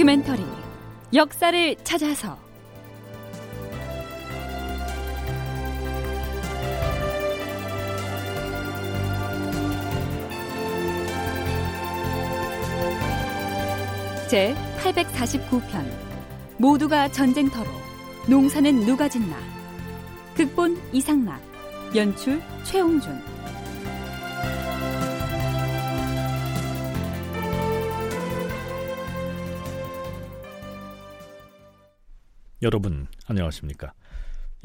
다큐멘터리 역사를 찾아서. 제 849편. 모두가 전쟁터로 농사는 누가 짓나? 극본 이상락 연출 최홍준 여러분 안녕하십니까?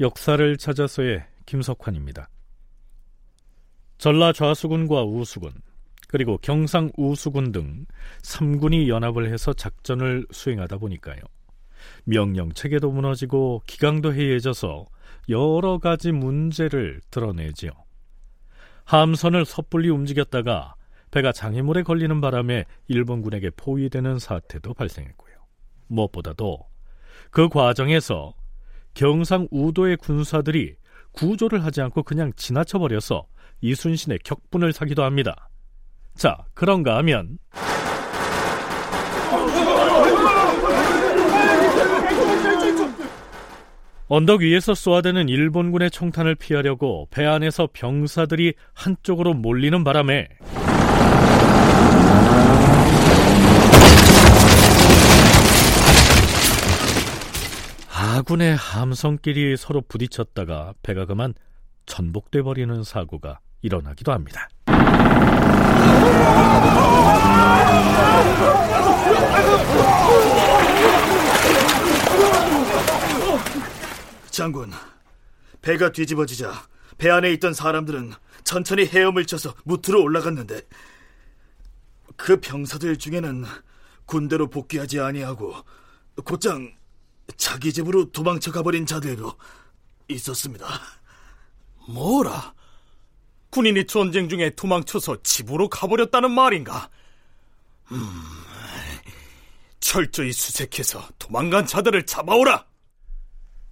역사를 찾아서의 김석환입니다. 전라 좌수군과 우수군 그리고 경상 우수군 등 3군이 연합을 해서 작전을 수행하다 보니까요. 명령 체계도 무너지고 기강도 해이해져서 여러 가지 문제를 드러내지요. 함선을 섣불리 움직였다가 배가 장애물에 걸리는 바람에 일본군에게 포위되는 사태도 발생했고요. 무엇보다도 그 과정에서 경상 우도의 군사들이 구조를 하지 않고 그냥 지나쳐 버려서 이순신의 격분을 사기도 합니다. 자, 그런가 하면 언덕 위에서 쏘아대는 일본군의 총탄을 피하려고 배 안에서 병사들이 한쪽으로 몰리는 바람에 아군의 함성끼리 서로 부딪혔다가 배가 그만 전복돼 버리는 사고가 일어나기도 합니다. 장군, 배가 뒤집어지자 배 안에 있던 사람들은 천천히 헤엄을 쳐서 무트로 올라갔는데 그 병사들 중에는 군대로 복귀하지 아니하고 곧장 자기 집으로 도망쳐 가버린 자들도 있었습니다. 뭐라? 군인이 전쟁 중에 도망쳐서 집으로 가버렸다는 말인가? 음, 철저히 수색해서 도망간 자들을 잡아오라!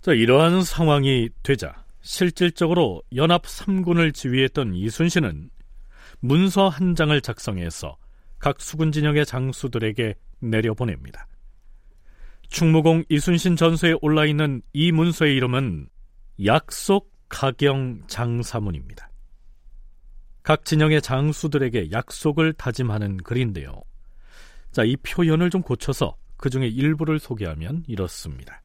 자, 이러한 상황이 되자 실질적으로 연합 3군을 지휘했던 이순신은 문서 한 장을 작성해서 각 수군 진영의 장수들에게 내려보냅니다. 충무공 이순신 전서에 올라 있는 이 문서의 이름은 약속 가경 장사문입니다. 각 진영의 장수들에게 약속을 다짐하는 글인데요. 자, 이 표현을 좀 고쳐서 그 중에 일부를 소개하면 이렇습니다.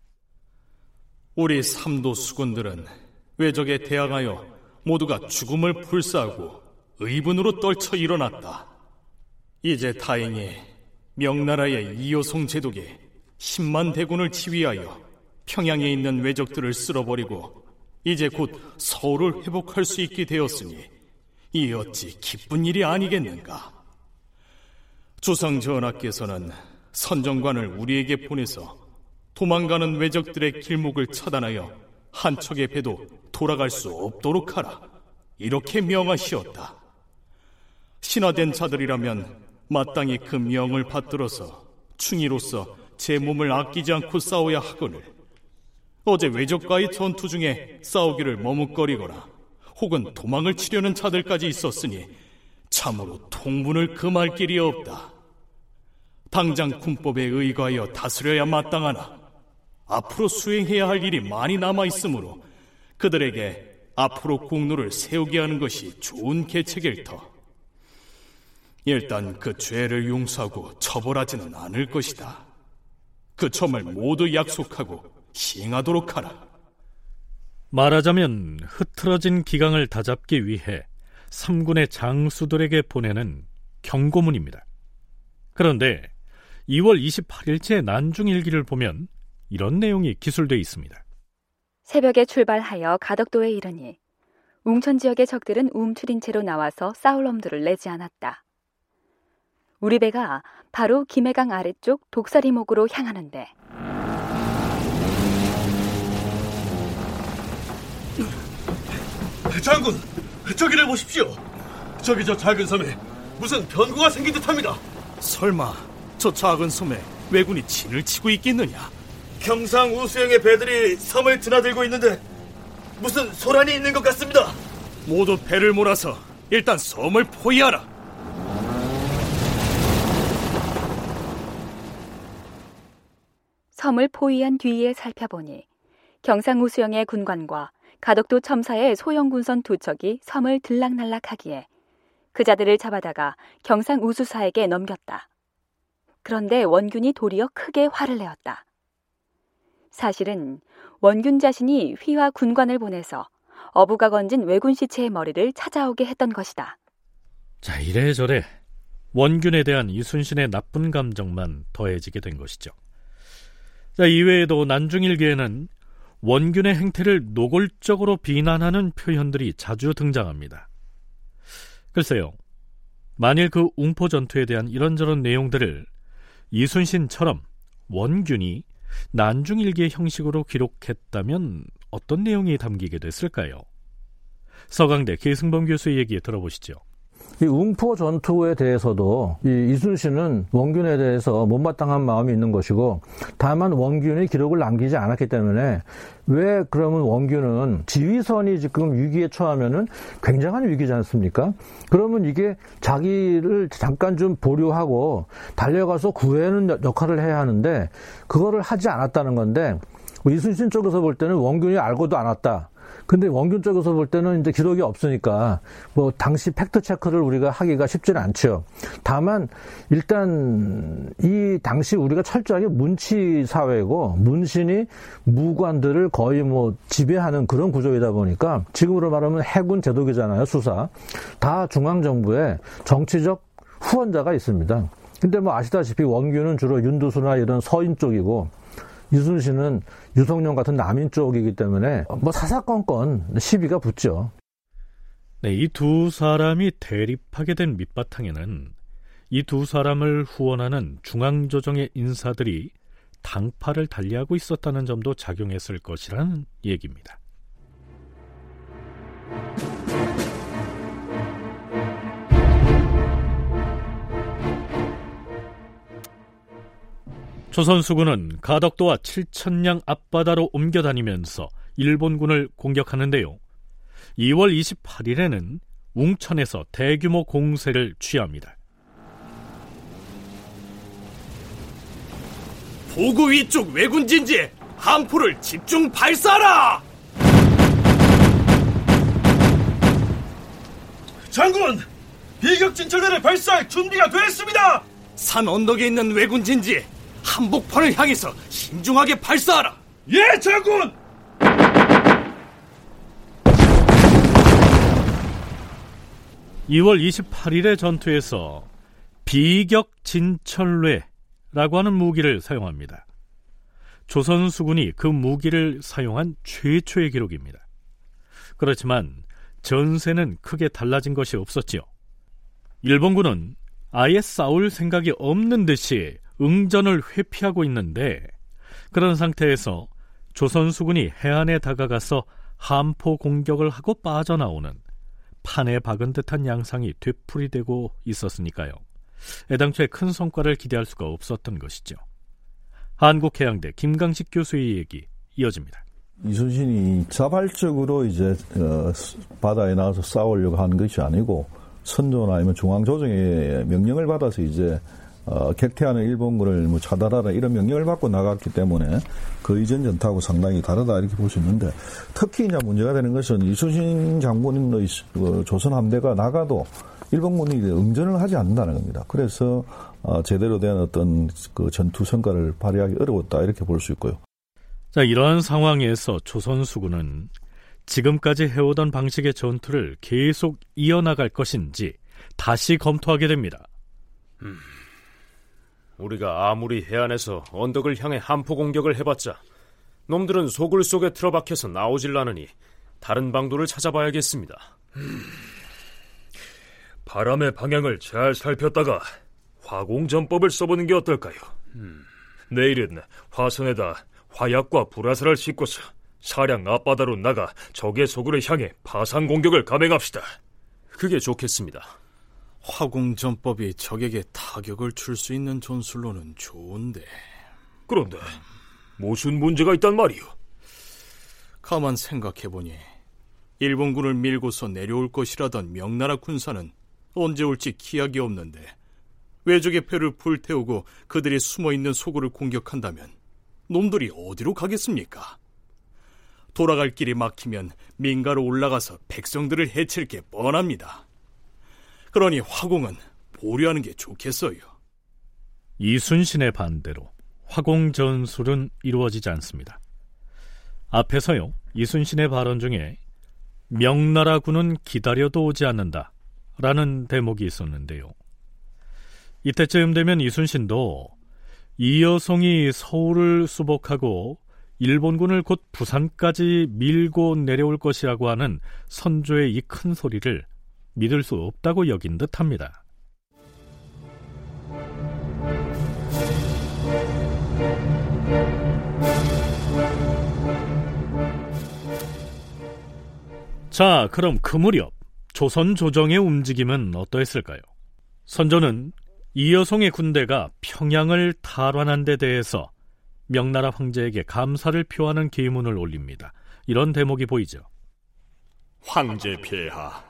우리 삼도 수군들은 외적에 대항하여 모두가 죽음을 불사하고 의분으로 떨쳐 일어났다. 이제 다행히 명나라의 이효송 제독이 10만 대군을 지휘하여 평양에 있는 외적들을 쓸어버리고 이제 곧 서울을 회복할 수 있게 되었으니 이 어찌 기쁜 일이 아니겠는가? 조상 전하께서는 선정관을 우리에게 보내서 도망가는 외적들의 길목을 차단하여 한 척의 배도 돌아갈 수 없도록 하라. 이렇게 명하시었다. 신화된 자들이라면 마땅히 그 명을 받들어서 충이로서 제 몸을 아끼지 않고 싸워야 하거늘 어제 외적과의 전투 중에 싸우기를 머뭇거리거나 혹은 도망을 치려는 자들까지 있었으니 참으로 통분을 금할 길이 없다. 당장 군법에 의거하여 다스려야 마땅하나 앞으로 수행해야 할 일이 많이 남아 있으므로 그들에게 앞으로 공로를 세우게 하는 것이 좋은 계책일 터. 일단 그 죄를 용서하고 처벌하지는 않을 것이다. 그 점을 모두 약속하고 시행하도록 하라. 말하자면 흐트러진 기강을 다잡기 위해 삼군의 장수들에게 보내는 경고문입니다. 그런데 2월 28일째 난중일기를 보면 이런 내용이 기술되어 있습니다. 새벽에 출발하여 가덕도에 이르니 웅천 지역의 적들은 움츠린 채로 나와서 싸울 엄두를 내지 않았다. 우리 배가 바로 김해강 아래쪽 독사리목으로 향하는데 장군, 저기를 보십시오. 저기 저 작은 섬에 무슨 변고가 생긴 듯합니다. 설마 저 작은 섬에 왜군이 진을 치고 있겠느냐? 경상 우수영의 배들이 섬을 드나들고 있는데 무슨 소란이 있는 것 같습니다. 모두 배를 몰아서 일단 섬을 포위하라. 섬을 포위한 뒤에 살펴보니 경상우수영의 군관과 가덕도 첨사의 소형군선 두 척이 섬을 들락날락하기에 그 자들을 잡아다가 경상우수사에게 넘겼다. 그런데 원균이 도리어 크게 화를 내었다. 사실은 원균 자신이 휘와 군관을 보내서 어부가 건진 왜군 시체의 머리를 찾아오게 했던 것이다. 자, 이래저래 원균에 대한 이순신의 나쁜 감정만 더해지게 된 것이죠. 자, 이외에도 난중일기에는 원균의 행태를 노골적으로 비난하는 표현들이 자주 등장합니다. 글쎄요, 만일 그 웅포 전투에 대한 이런저런 내용들을 이순신처럼 원균이 난중일기의 형식으로 기록했다면 어떤 내용이 담기게 됐을까요? 서강대 계승범 교수의 얘기 들어보시죠. 이 웅포 전투에 대해서도 이 이순신은 원균에 대해서 못마땅한 마음이 있는 것이고 다만 원균이 기록을 남기지 않았기 때문에 왜 그러면 원균은 지휘선이 지금 위기에 처하면은 굉장한 위기지 않습니까? 그러면 이게 자기를 잠깐 좀 보류하고 달려가서 구해는 역할을 해야 하는데 그거를 하지 않았다는 건데 이순신 쪽에서 볼 때는 원균이 알고도 않았다. 근데 원균 쪽에서 볼 때는 이제 기록이 없으니까 뭐 당시 팩트 체크를 우리가 하기가 쉽지는 않죠. 다만 일단 이 당시 우리가 철저하게 문치 사회고 문신이 무관들을 거의 뭐 지배하는 그런 구조이다 보니까 지금으로 말하면 해군 제도기잖아요, 수사. 다 중앙 정부의 정치적 후원자가 있습니다. 근데 뭐 아시다시피 원균은 주로 윤두수나 이런 서인 쪽이고 이순신은 유성룡 같은 남인 쪽이기 때문에 뭐 사사건건 시비가 붙죠. 네, 이 두 사람이 대립하게 된 밑바탕에는 이 두 사람을 후원하는 중앙조정의 인사들이 당파를 달리하고 있었다는 점도 작용했을 것이라는 얘기입니다. 조선수군은 가덕도와 칠천량 앞바다로 옮겨 다니면서 일본군을 공격하는데요. 2월 28일에는 웅천에서 대규모 공세를 취합니다. 보고 위쪽 왜군 진지에 함포를 집중 발사하라! 장군! 비격 진철대를 발사할 준비가 됐습니다! 산 언덕에 있는 왜군 진지에 한복판을 향해서 신중하게 발사하라. 예, 장군. (2월 28일의) 전투에서 비격 진철뢰라고 하는 무기를 사용합니다. 조선 수군이 그 무기를 사용한 최초의 기록입니다. 그렇지만 전세는 크게 달라진 것이 없었지요. 일본군은 아예 싸울 생각이 없는 듯이 응전을 회피하고 있는데 그런 상태에서 조선 수군이 해안에 다가가서 함포 공격을 하고 빠져나오는 판에 박은 듯한 양상이 되풀이되고 있었으니까요. 애당초에 큰 성과를 기대할 수가 없었던 것이죠. 한국해양대 김강식 교수의 얘기 이어집니다. 이순신이 자발적으로 이제 어, 바다에 나가서 싸우려고 하는 것이 아니고 선조나 아니면 중앙조정의 명령을 받아서 이제 어, 객퇴하는 일본군을 뭐 차단하라 이런 명령을 받고 나갔기 때문에 그 이전 전투하고 상당히 다르다 이렇게 볼 수 있는데 특히 이제 문제가 되는 것은 이순신 장군의 그 조선 함대가 나가도 일본군이 응전을 하지 않는다는 겁니다. 그래서 어, 제대로 된 어떤 그 전투 성과를 발휘하기 어려웠다 이렇게 볼 수 있고요. 자 이러한 상황에서 조선 수군은 지금까지 해오던 방식의 전투를 계속 이어나갈 것인지 다시 검토하게 됩니다. 음. 우리가 아무리 해안에서 언덕을 향해 한포 공격을 해봤자 놈들은 소굴 속에 틀어박혀서 나오질 않으니 다른 방도를 찾아봐야겠습니다. 음, 바람의 방향을 잘 살폈다가 화공전법을 써보는 게 어떨까요? 음, 내일은 화선에다 화약과 불화살을 싣고서 사량 앞바다로 나가 적의 소굴을 향해 파상 공격을 감행합시다. 그게 좋겠습니다. 화공전법이 적에게 타격을 줄 수 있는 전술로는 좋은데. 그런데 무슨 문제가 있단 말이오? 가만 생각해보니 일본군을 밀고서 내려올 것이라던 명나라 군사는 언제 올지 기약이 없는데 외적의 표를 불태우고 그들이 숨어있는 소굴을 공격한다면 놈들이 어디로 가겠습니까? 돌아갈 길이 막히면 민가로 올라가서 백성들을 해칠 게 뻔합니다. 그러니 화공은 보류하는 게 좋겠어요. 이순신의 반대로 화공 전술은 이루어지지 않습니다. 앞에서요, 이순신의 발언 중에 명나라군은 기다려도 오지 않는다 라는 대목이 있었는데요. 이때쯤 되면 이순신도 이여송이 서울을 수복하고 일본군을 곧 부산까지 밀고 내려올 것이라고 하는 선조의 이 큰 소리를 믿을 수 없다고 여긴 듯 합니다. 자, 그럼 그 무렵 조선 조정의 움직임은 어떠했을까요? 선조는 이여송의 군대가 평양을 탈환한 데 대해서 명나라 황제에게 감사를 표하는 기문을 올립니다. 이런 대목이 보이죠. 황제 폐하,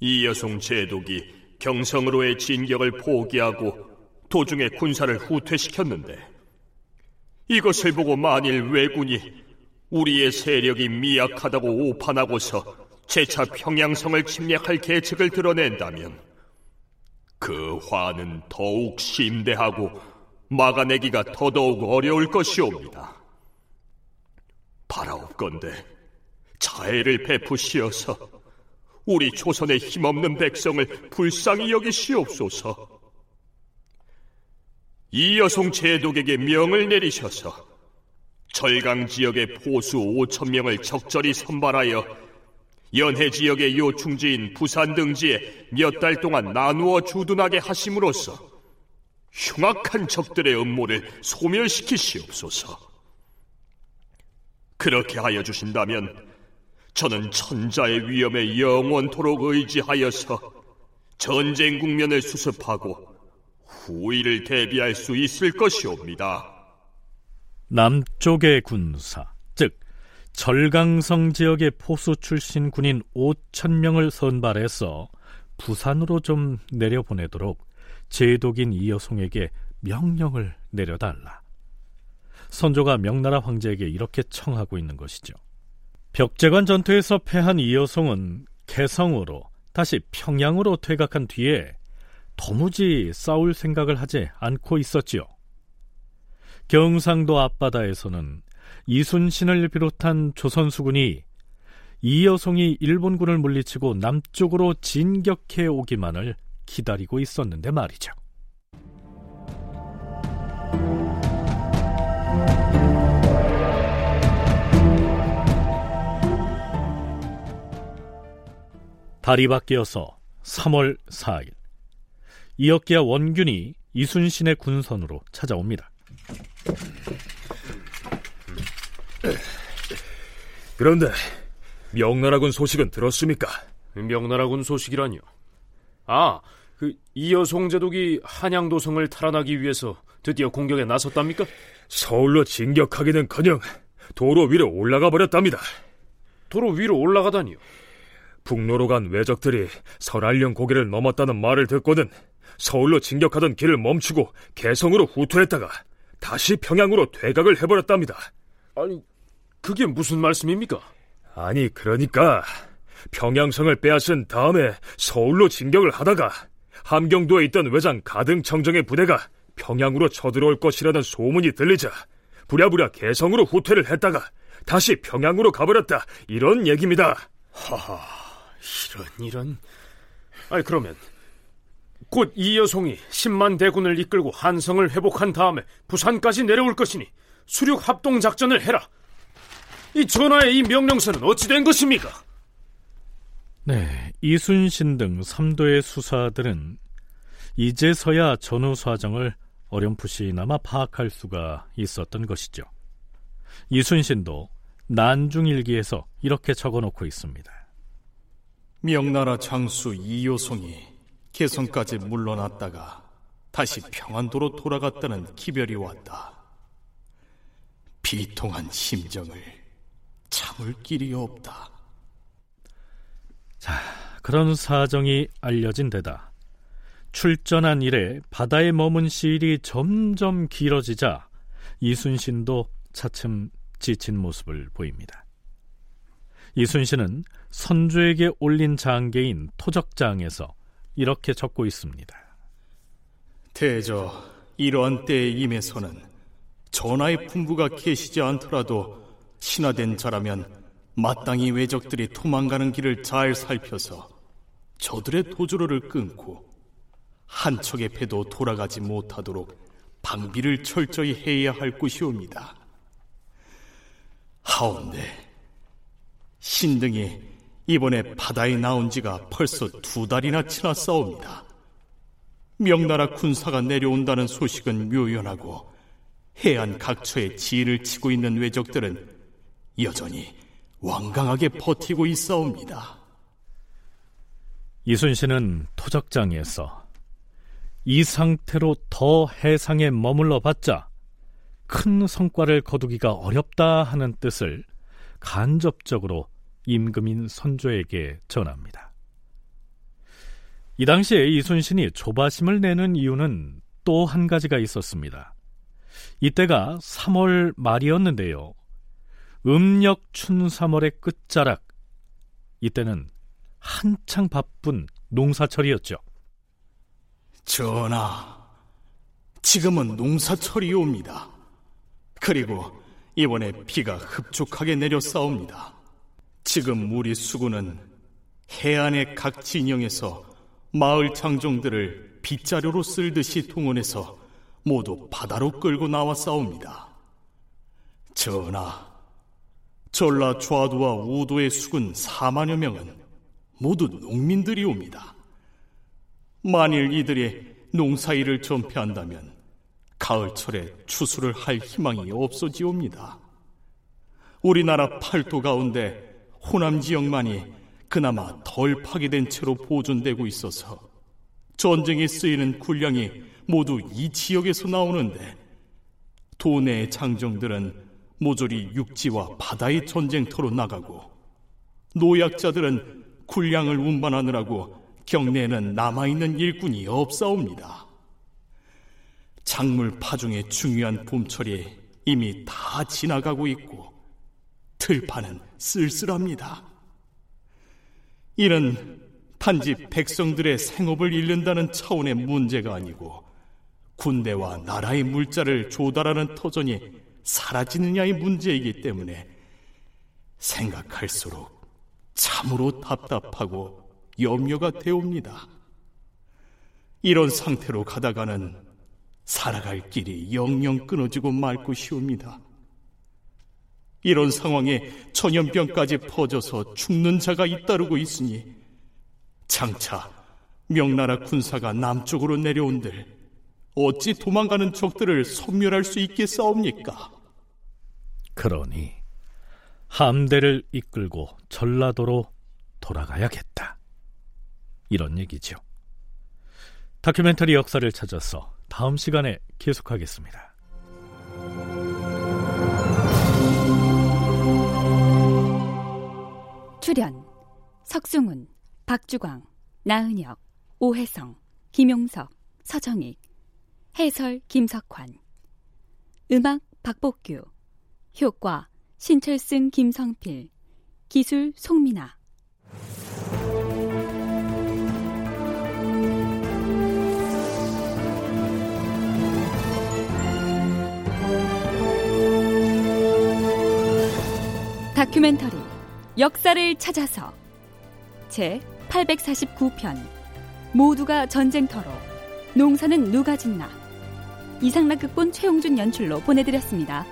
이 여송 제독이 경성으로의 진격을 포기하고 도중에 군사를 후퇴시켰는데 이것을 보고 만일 왜군이 우리의 세력이 미약하다고 오판하고서 재차 평양성을 침략할 계책을 드러낸다면 그 화는 더욱 심대하고 막아내기가 더더욱 어려울 것이옵니다. 바라옵건대 자애를 베푸시어서 우리 조선의 힘없는 백성을 불쌍히 여기시옵소서. 이 여송 제독에게 명을 내리셔서 절강 지역의 포수 5천 명을 적절히 선발하여 연해 지역의 요충지인 부산 등지에 몇 달 동안 나누어 주둔하게 하심으로써 흉악한 적들의 음모를 소멸시키시옵소서. 그렇게 하여 주신다면 저는 천자의 위험에 영원토록 의지하여서 전쟁 국면을 수습하고 후위를 대비할 수 있을 것이옵니다. 남쪽의 군사, 즉 절강성 지역의 포수 출신 군인 5천 명을 선발해서 부산으로 좀 내려보내도록 제독인 이여송에게 명령을 내려달라. 선조가 명나라 황제에게 이렇게 청하고 있는 것이죠. 벽제관 전투에서 패한 이여송은 개성으로 다시 평양으로 퇴각한 뒤에 도무지 싸울 생각을 하지 않고 있었지요. 경상도 앞바다에서는 이순신을 비롯한 조선 수군이 이여송이 일본군을 물리치고 남쪽으로 진격해 오기만을 기다리고 있었는데 말이죠. 달이 바뀌어서 3월 4일 이역기야 원균이 이순신의 군선으로 찾아옵니다. 그런데 명나라군 소식은 들었습니까? 명나라군 소식이라뇨. 아, 그 이여송 제독이 한양도성을 탈환하기 위해서 드디어 공격에 나섰답니까? 서울로 진격하기는커녕 도로 위로 올라가 버렸답니다. 도로 위로 올라가다니요? 북로로 간 외적들이 설알령 고개를 넘었다는 말을 듣고는 서울로 진격하던 길을 멈추고 개성으로 후퇴했다가 다시 평양으로 퇴각을 해버렸답니다. 아니, 그게 무슨 말씀입니까? 아니, 그러니까 평양성을 빼앗은 다음에 서울로 진격을 하다가 함경도에 있던 외장 가등청정의 부대가 평양으로 쳐들어올 것이라는 소문이 들리자 부랴부랴 개성으로 후퇴를 했다가 다시 평양으로 가버렸다 이런 얘기입니다. 하하, 이런 이런. 아니 그러면 곧 이 여송이 10만 대군을 이끌고 한성을 회복한 다음에 부산까지 내려올 것이니 수륙 합동 작전을 해라. 이 전하의 이 명령서는 어찌 된 것입니까? 네, 이순신 등 삼도의 수사들은 이제서야 전후 사정을 어렴풋이나마 파악할 수가 있었던 것이죠. 이순신도 난중일기에서 이렇게 적어놓고 있습니다. 명나라 장수 이요송이 개성까지 물러났다가 다시 평안도로 돌아갔다는 기별이 왔다. 비통한 심정을 참을 길이 없다. 자, 그런 사정이 알려진 데다 출전한 이래 바다에 머문 시일이 점점 길어지자 이순신도 차츰 지친 모습을 보입니다. 이순신은 선조에게 올린 장계인 토적장에서 이렇게 적고 있습니다. 대저 이러한 때에 임해서는 전하의 품부가 계시지 않더라도 신화된 자라면 마땅히 외적들이 도망가는 길을 잘 살펴서 저들의 도주로를 끊고 한 척의 배도 돌아가지 못하도록 방비를 철저히 해야 할 것이옵니다. 하온데 신등이 이번에 바다에 나온 지가 벌써 두 달이나 지났사옵니다. 명나라 군사가 내려온다는 소식은 묘연하고 해안 각처에 지를 치고 있는 외적들은 여전히 완강하게 버티고 있사옵니다. 이순신은 토적장에서 이 상태로 더 해상에 머물러 봤자 큰 성과를 거두기가 어렵다 하는 뜻을 간접적으로 임금인 선조에게 전합니다. 이 당시에 이순신이 조바심을 내는 이유는 또 한 가지가 있었습니다. 이때가 3월 말이었는데요. 음력 춘3월의 끝자락. 이때는 한창 바쁜 농사철이었죠. 전하, 지금은 농사철이옵니다. 그리고 이번에 비가 흡족하게 내려 싸웁니다. 지금 우리 수군은 해안의 각 진영에서 마을 장정들을 빗자루로 쓸듯이 동원해서 모두 바다로 끌고 나와 싸웁니다. 전하, 전라 좌도와 우도의 수군 4만여 명은 모두 농민들이옵니다. 만일 이들이 농사일을 전폐한다면 가을철에 추수를 할 희망이 없어지옵니다. 우리나라 팔도 가운데 호남 지역만이 그나마 덜 파괴된 채로 보존되고 있어서 전쟁에 쓰이는 군량이 모두 이 지역에서 나오는데 도내의 장정들은 모조리 육지와 바다의 전쟁터로 나가고 노약자들은 군량을 운반하느라고 경내에는 남아있는 일꾼이 없사옵니다. 작물 파종의 중요한 봄철이 이미 다 지나가고 있고 들판은 쓸쓸합니다. 이는 단지 백성들의 생업을 잃는다는 차원의 문제가 아니고 군대와 나라의 물자를 조달하는 터전이 사라지느냐의 문제이기 때문에 생각할수록 참으로 답답하고 염려가 되옵니다. 이런 상태로 가다가는 살아갈 길이 영영 끊어지고 말 것이옵니다. 이런 상황에 전염병까지 퍼져서 죽는 자가 잇따르고 있으니 장차 명나라 군사가 남쪽으로 내려온들 어찌 도망가는 적들을 섬멸할 수 있겠사옵니까? 그러니 함대를 이끌고 전라도로 돌아가야겠다. 이런 얘기죠. 다큐멘터리 역사를 찾아서 다음 시간에 계속하겠습니다. 출연 석승훈, 박주광, 나은혁, 오혜성, 김용석, 서정익 해설 김석환. 음악 박복규. 효과 신철승 김성필. 기술 송민아 다큐멘터리 역사를 찾아서 제 849편 모두가 전쟁터로 농사는 누가 짓나 이상락 극본 최용준 연출로 보내드렸습니다.